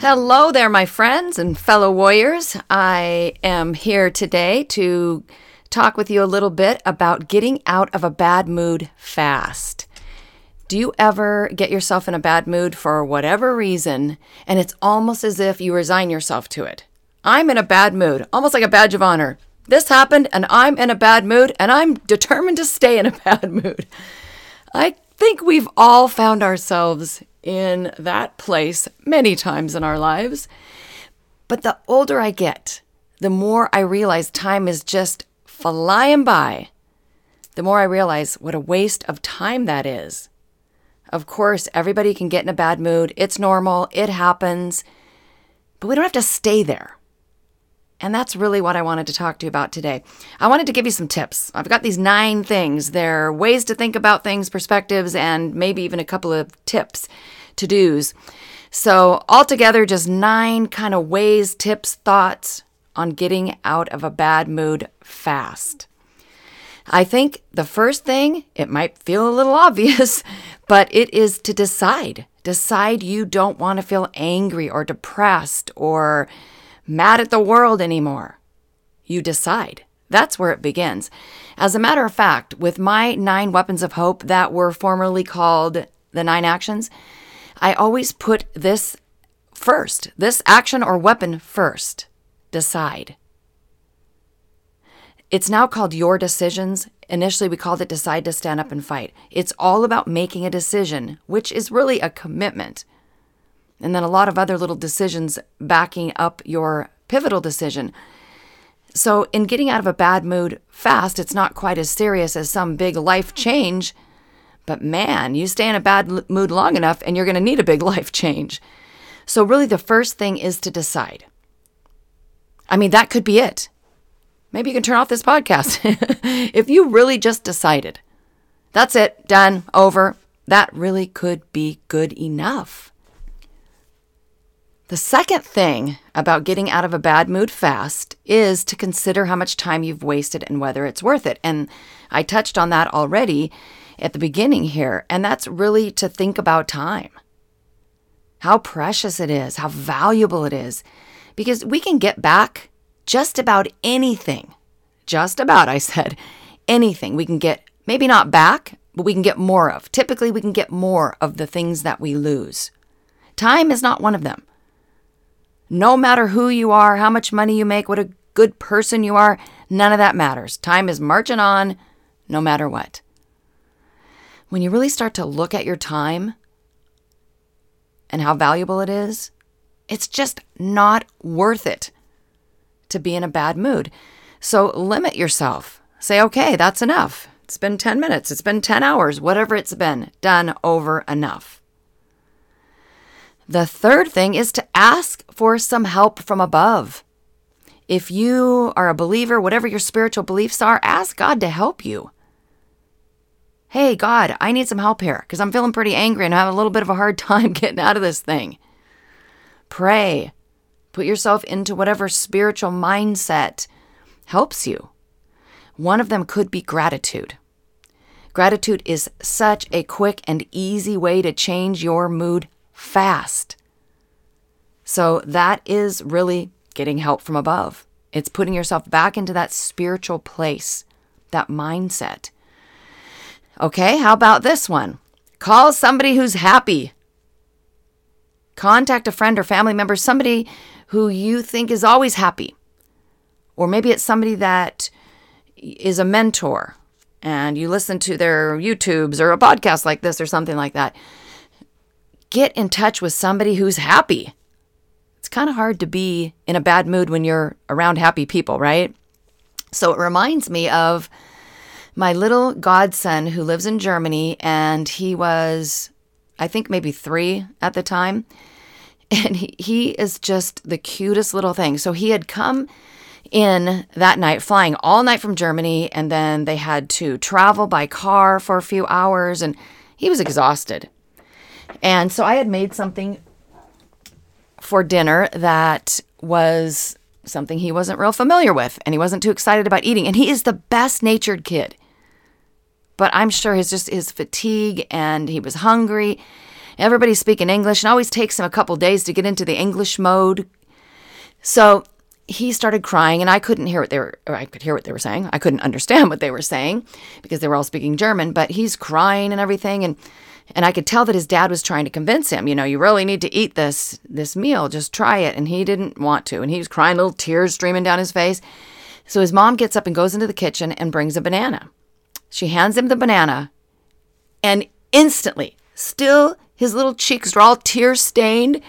Hello there, my friends and fellow warriors. I am here today to talk with you a little bit about getting out of a bad mood fast. Do you ever get yourself in a bad mood for whatever reason, and it's almost as if you resign yourself to it? I'm in a bad mood, almost like a badge of honor. This happened, and I'm in a bad mood, and I'm determined to stay in a bad mood. I think we've all found ourselves in that place many times in our lives. But the older I get, the more I realize time is just flying by, the more I realize what a waste of time that is. Of course, everybody can get in a bad mood. It's normal, it happens, but we don't have to stay there. And that's really what I wanted to talk to you about today. I wanted to give you some tips. I've got these nine things. They're ways to think about things, perspectives, and maybe even a couple of tips, to dos. So, altogether, just nine kind of ways, tips, thoughts on getting out of a bad mood fast. I think the first thing, it might feel a little obvious, but it is to decide. Decide you don't want to feel angry or depressed or mad at the world anymore. You decide. That's where it begins. As a matter of fact, with my nine weapons of hope that were formerly called the nine actions, I always put this first, this action or weapon first. Decide. It's now called Your Decisions. Initially, we called it Decide to Stand Up and Fight. It's all about making a decision, which is really a commitment and then a lot of other little decisions backing up your pivotal decision. So, in getting out of a bad mood fast, it's not quite as serious as some big life change. But man, you stay in a bad mood long enough and you're going to need a big life change. So, really, the first thing is to decide. I mean, that could be it. Maybe you can turn off this podcast. if you really just decided, that's it, done, over, that really could be good enough. The second thing about getting out of a bad mood fast is to consider how much time you've wasted and whether it's worth it. And I touched on that already at the beginning here, and that's really to think about time. How precious it is, how valuable it is, because we can get back just about anything. Just about, I said, anything. We can get, maybe not back, but we can get more of. Typically, we can get more of the things that we lose. Time is not one of them. No matter who you are, how much money you make, what a good person you are, none of that matters. Time is marching on no matter what. When you really start to look at your time and how valuable it is, it's just not worth it to be in a bad mood. So limit yourself. Say, okay, that's enough. It's been 10 minutes, it's been 10 hours, whatever it's been, done over enough. The third thing is to ask for some help from above. If you are a believer, whatever your spiritual beliefs are, ask God to help you. Hey, God, I need some help here because I'm feeling pretty angry and I have a little bit of a hard time getting out of this thing. Pray. Put yourself into whatever spiritual mindset helps you. One of them could be gratitude. Gratitude is such a quick and easy way to change your mood fast. So that is really getting help from above. It's putting yourself back into that spiritual place, that mindset. Okay, how about this one? Call somebody who's happy. Contact a friend or family member, somebody who you think is always happy. Or maybe it's somebody that is a mentor and you listen to their YouTubes or a podcast like this or something like that get in touch with somebody who's happy. It's kind of hard to be in a bad mood when you're around happy people, right? So it reminds me of my little godson who lives in Germany, and he was, I think, maybe three at the time. And he, he is just the cutest little thing. So he had come in that night, flying all night from Germany, and then they had to travel by car for a few hours, and he was exhausted. And so I had made something for dinner that was something he wasn't real familiar with and he wasn't too excited about eating. And he is the best natured kid. But I'm sure his just his fatigue and he was hungry. Everybody's speaking English and always takes him a couple days to get into the English mode. So he started crying and I couldn't hear what they were I could hear what they were saying. I couldn't understand what they were saying because they were all speaking German, but he's crying and everything and and I could tell that his dad was trying to convince him, you know, you really need to eat this this meal, just try it and he didn't want to and he was crying little tears streaming down his face. So his mom gets up and goes into the kitchen and brings a banana. She hands him the banana and instantly, still his little cheeks are all tear stained,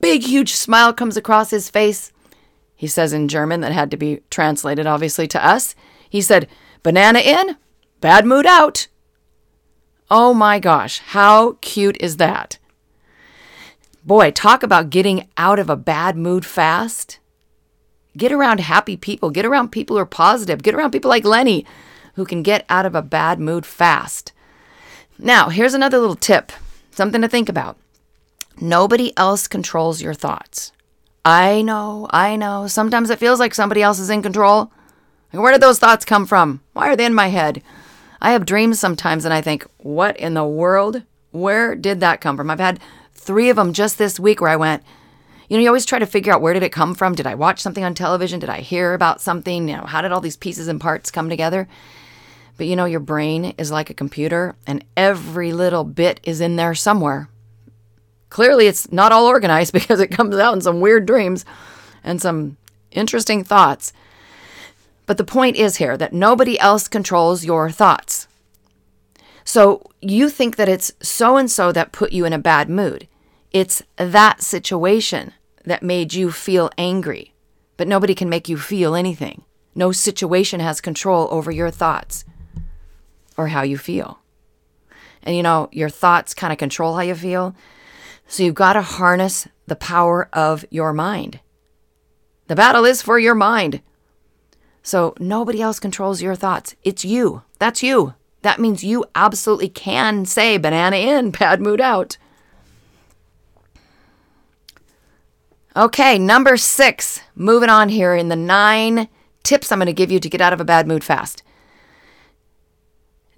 big huge smile comes across his face he says in German that had to be translated obviously to us. He said, Banana in, bad mood out. Oh my gosh, how cute is that? Boy, talk about getting out of a bad mood fast. Get around happy people, get around people who are positive, get around people like Lenny who can get out of a bad mood fast. Now, here's another little tip, something to think about. Nobody else controls your thoughts. I know, I know. Sometimes it feels like somebody else is in control. where did those thoughts come from? Why are they in my head? I have dreams sometimes and I think, what in the world? Where did that come from? I've had three of them just this week where I went, you know, you always try to figure out where did it come from? Did I watch something on television? Did I hear about something? You know, how did all these pieces and parts come together? But you know, your brain is like a computer and every little bit is in there somewhere. Clearly, it's not all organized because it comes out in some weird dreams and some interesting thoughts. But the point is here that nobody else controls your thoughts. So you think that it's so and so that put you in a bad mood. It's that situation that made you feel angry. But nobody can make you feel anything. No situation has control over your thoughts or how you feel. And you know, your thoughts kind of control how you feel. So you've got to harness the power of your mind. The battle is for your mind. So nobody else controls your thoughts. It's you. That's you. That means you absolutely can say banana in, bad mood out. Okay, number six. Moving on here in the nine tips I'm going to give you to get out of a bad mood fast.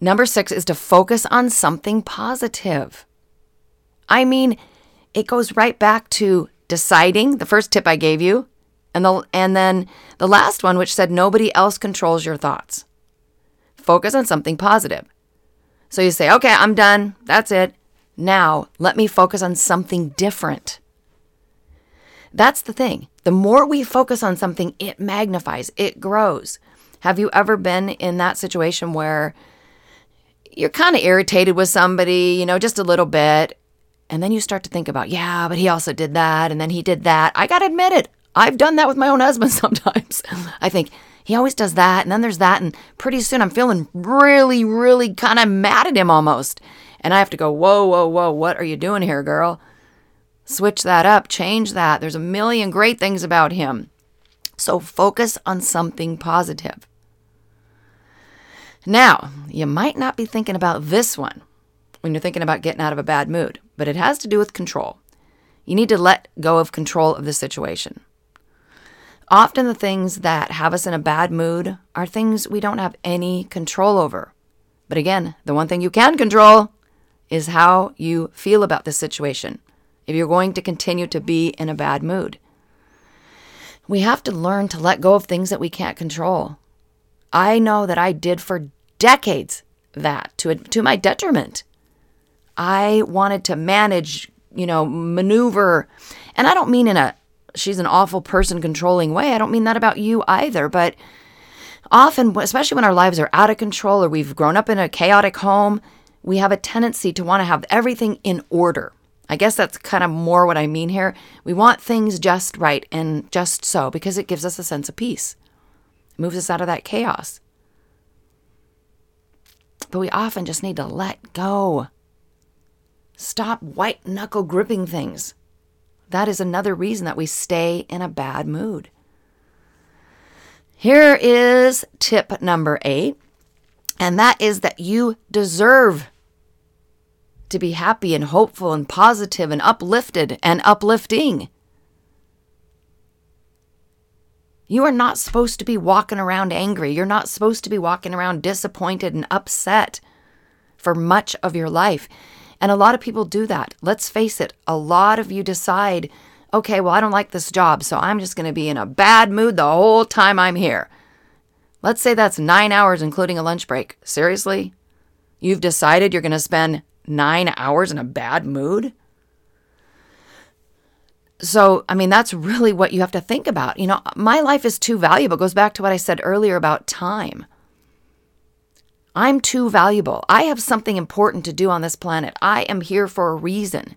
Number six is to focus on something positive. I mean, it goes right back to deciding, the first tip I gave you, and the and then the last one which said nobody else controls your thoughts. Focus on something positive. So you say, "Okay, I'm done. That's it. Now, let me focus on something different." That's the thing. The more we focus on something, it magnifies, it grows. Have you ever been in that situation where you're kind of irritated with somebody, you know, just a little bit, and then you start to think about, yeah, but he also did that. And then he did that. I got to admit it. I've done that with my own husband sometimes. I think he always does that. And then there's that. And pretty soon I'm feeling really, really kind of mad at him almost. And I have to go, whoa, whoa, whoa, what are you doing here, girl? Switch that up, change that. There's a million great things about him. So focus on something positive. Now, you might not be thinking about this one when you're thinking about getting out of a bad mood, but it has to do with control. You need to let go of control of the situation. Often, the things that have us in a bad mood are things we don't have any control over. But again, the one thing you can control is how you feel about the situation if you're going to continue to be in a bad mood. We have to learn to let go of things that we can't control. I know that I did for decades that to, to my detriment. I wanted to manage, you know, maneuver. And I don't mean in a she's an awful person controlling way. I don't mean that about you either, but often, especially when our lives are out of control or we've grown up in a chaotic home, we have a tendency to want to have everything in order. I guess that's kind of more what I mean here. We want things just right and just so because it gives us a sense of peace. It moves us out of that chaos. But we often just need to let go. Stop white knuckle gripping things. That is another reason that we stay in a bad mood. Here is tip number eight, and that is that you deserve to be happy and hopeful and positive and uplifted and uplifting. You are not supposed to be walking around angry. You're not supposed to be walking around disappointed and upset for much of your life. And a lot of people do that. Let's face it, a lot of you decide, okay, well, I don't like this job, so I'm just going to be in a bad mood the whole time I'm here. Let's say that's nine hours, including a lunch break. Seriously? You've decided you're going to spend nine hours in a bad mood? So, I mean, that's really what you have to think about. You know, my life is too valuable. It goes back to what I said earlier about time. I'm too valuable. I have something important to do on this planet. I am here for a reason.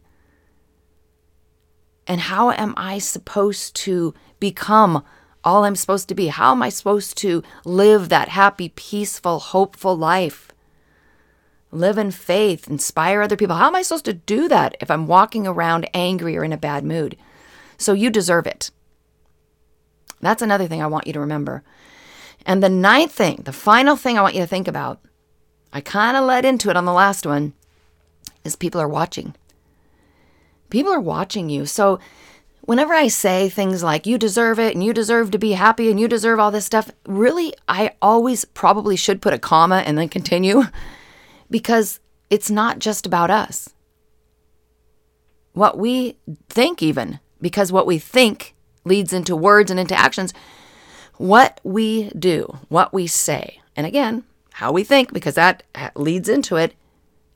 And how am I supposed to become all I'm supposed to be? How am I supposed to live that happy, peaceful, hopeful life? Live in faith, inspire other people. How am I supposed to do that if I'm walking around angry or in a bad mood? So you deserve it. That's another thing I want you to remember. And the ninth thing, the final thing I want you to think about, I kind of led into it on the last one, is people are watching. People are watching you. So whenever I say things like, you deserve it and you deserve to be happy and you deserve all this stuff, really, I always probably should put a comma and then continue because it's not just about us. What we think, even, because what we think leads into words and into actions. What we do, what we say, and again, how we think, because that leads into it,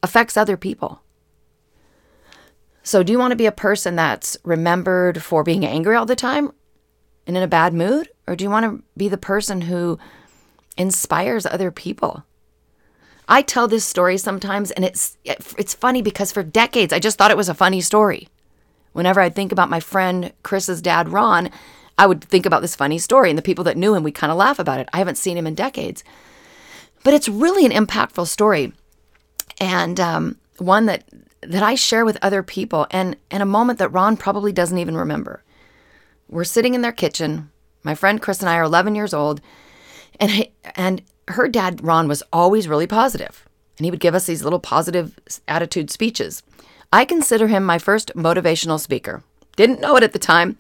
affects other people. So, do you want to be a person that's remembered for being angry all the time and in a bad mood? Or do you want to be the person who inspires other people? I tell this story sometimes, and it's, it's funny because for decades I just thought it was a funny story. Whenever I think about my friend Chris's dad, Ron, I would think about this funny story, and the people that knew him, we kind of laugh about it. I haven't seen him in decades. But it's really an impactful story and um, one that, that I share with other people, and, and a moment that Ron probably doesn't even remember. We're sitting in their kitchen. My friend Chris and I are 11 years old, and, and her dad, Ron, was always really positive, and he would give us these little positive attitude speeches. I consider him my first motivational speaker. Didn't know it at the time.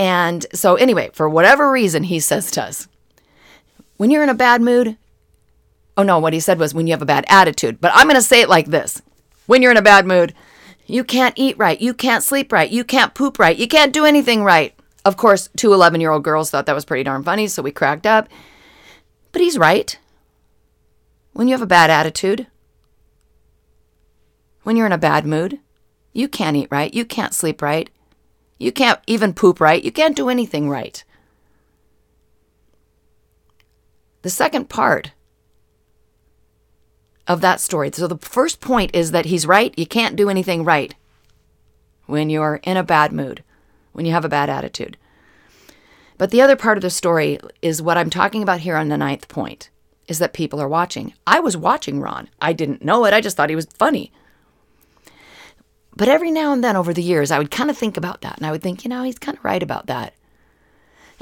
And so, anyway, for whatever reason, he says to us, when you're in a bad mood, oh no, what he said was when you have a bad attitude, but I'm going to say it like this when you're in a bad mood, you can't eat right, you can't sleep right, you can't poop right, you can't do anything right. Of course, two 11 year old girls thought that was pretty darn funny, so we cracked up. But he's right. When you have a bad attitude, when you're in a bad mood. You can't eat right. You can't sleep right. You can't even poop right. You can't do anything right. The second part of that story. So the first point is that he's right. You can't do anything right when you're in a bad mood, when you have a bad attitude. But the other part of the story is what I'm talking about here on the ninth point is that people are watching. I was watching Ron. I didn't know it. I just thought he was funny. But every now and then over the years, I would kind of think about that. And I would think, you know, he's kind of right about that.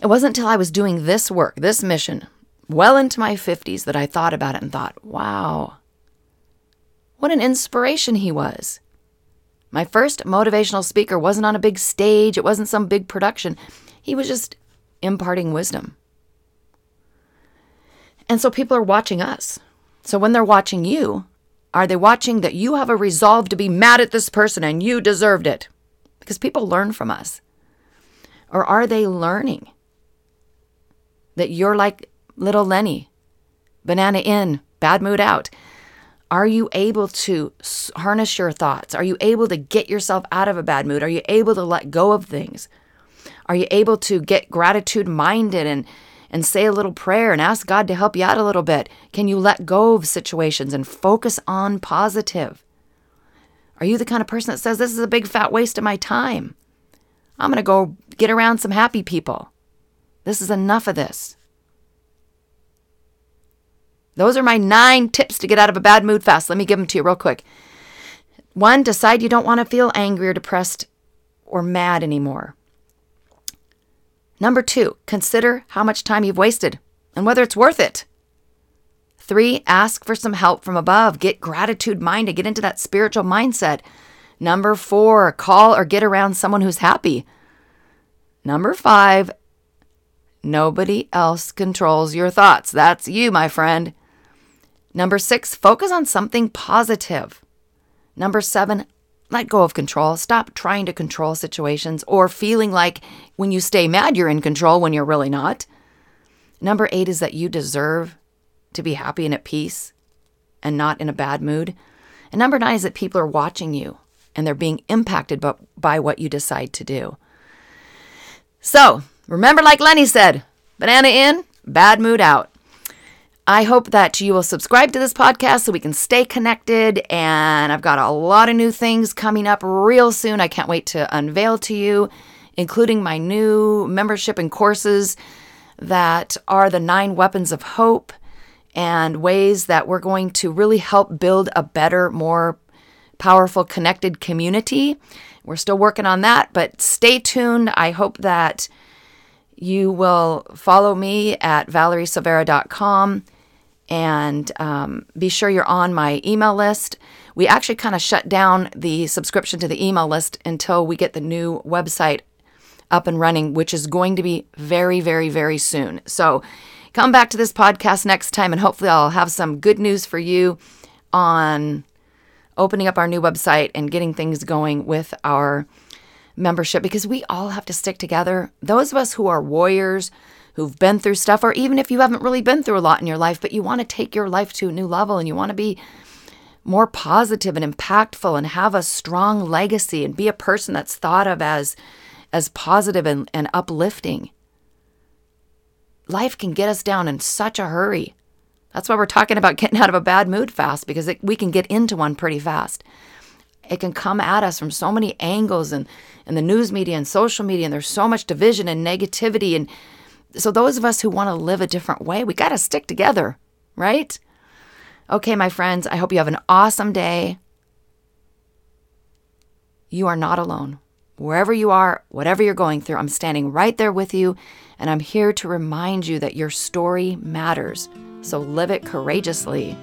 It wasn't until I was doing this work, this mission, well into my 50s, that I thought about it and thought, wow, what an inspiration he was. My first motivational speaker wasn't on a big stage, it wasn't some big production. He was just imparting wisdom. And so people are watching us. So when they're watching you, are they watching that you have a resolve to be mad at this person and you deserved it? Because people learn from us. Or are they learning that you're like little Lenny, banana in, bad mood out? Are you able to harness your thoughts? Are you able to get yourself out of a bad mood? Are you able to let go of things? Are you able to get gratitude minded and and say a little prayer and ask God to help you out a little bit? Can you let go of situations and focus on positive? Are you the kind of person that says, This is a big fat waste of my time? I'm going to go get around some happy people. This is enough of this. Those are my nine tips to get out of a bad mood fast. Let me give them to you real quick. One, decide you don't want to feel angry or depressed or mad anymore. Number two, consider how much time you've wasted and whether it's worth it. Three, ask for some help from above. Get gratitude minded, get into that spiritual mindset. Number four, call or get around someone who's happy. Number five, nobody else controls your thoughts. That's you, my friend. Number six, focus on something positive. Number seven, let go of control. Stop trying to control situations or feeling like when you stay mad, you're in control when you're really not. Number eight is that you deserve to be happy and at peace and not in a bad mood. And number nine is that people are watching you and they're being impacted by, by what you decide to do. So remember, like Lenny said, banana in, bad mood out. I hope that you will subscribe to this podcast so we can stay connected. And I've got a lot of new things coming up real soon. I can't wait to unveil to you, including my new membership and courses that are the nine weapons of hope and ways that we're going to really help build a better, more powerful, connected community. We're still working on that, but stay tuned. I hope that you will follow me at valeriesilveira.com and um, be sure you're on my email list. We actually kind of shut down the subscription to the email list until we get the new website up and running, which is going to be very, very, very soon. So come back to this podcast next time, and hopefully, I'll have some good news for you on opening up our new website and getting things going with our membership because we all have to stick together. Those of us who are warriors, who've been through stuff, or even if you haven't really been through a lot in your life, but you want to take your life to a new level and you want to be more positive and impactful and have a strong legacy and be a person that's thought of as as positive and, and uplifting. Life can get us down in such a hurry. That's why we're talking about getting out of a bad mood fast because it, we can get into one pretty fast. It can come at us from so many angles and, and the news media and social media, and there's so much division and negativity. And so, those of us who want to live a different way, we got to stick together, right? Okay, my friends, I hope you have an awesome day. You are not alone. Wherever you are, whatever you're going through, I'm standing right there with you, and I'm here to remind you that your story matters. So live it courageously.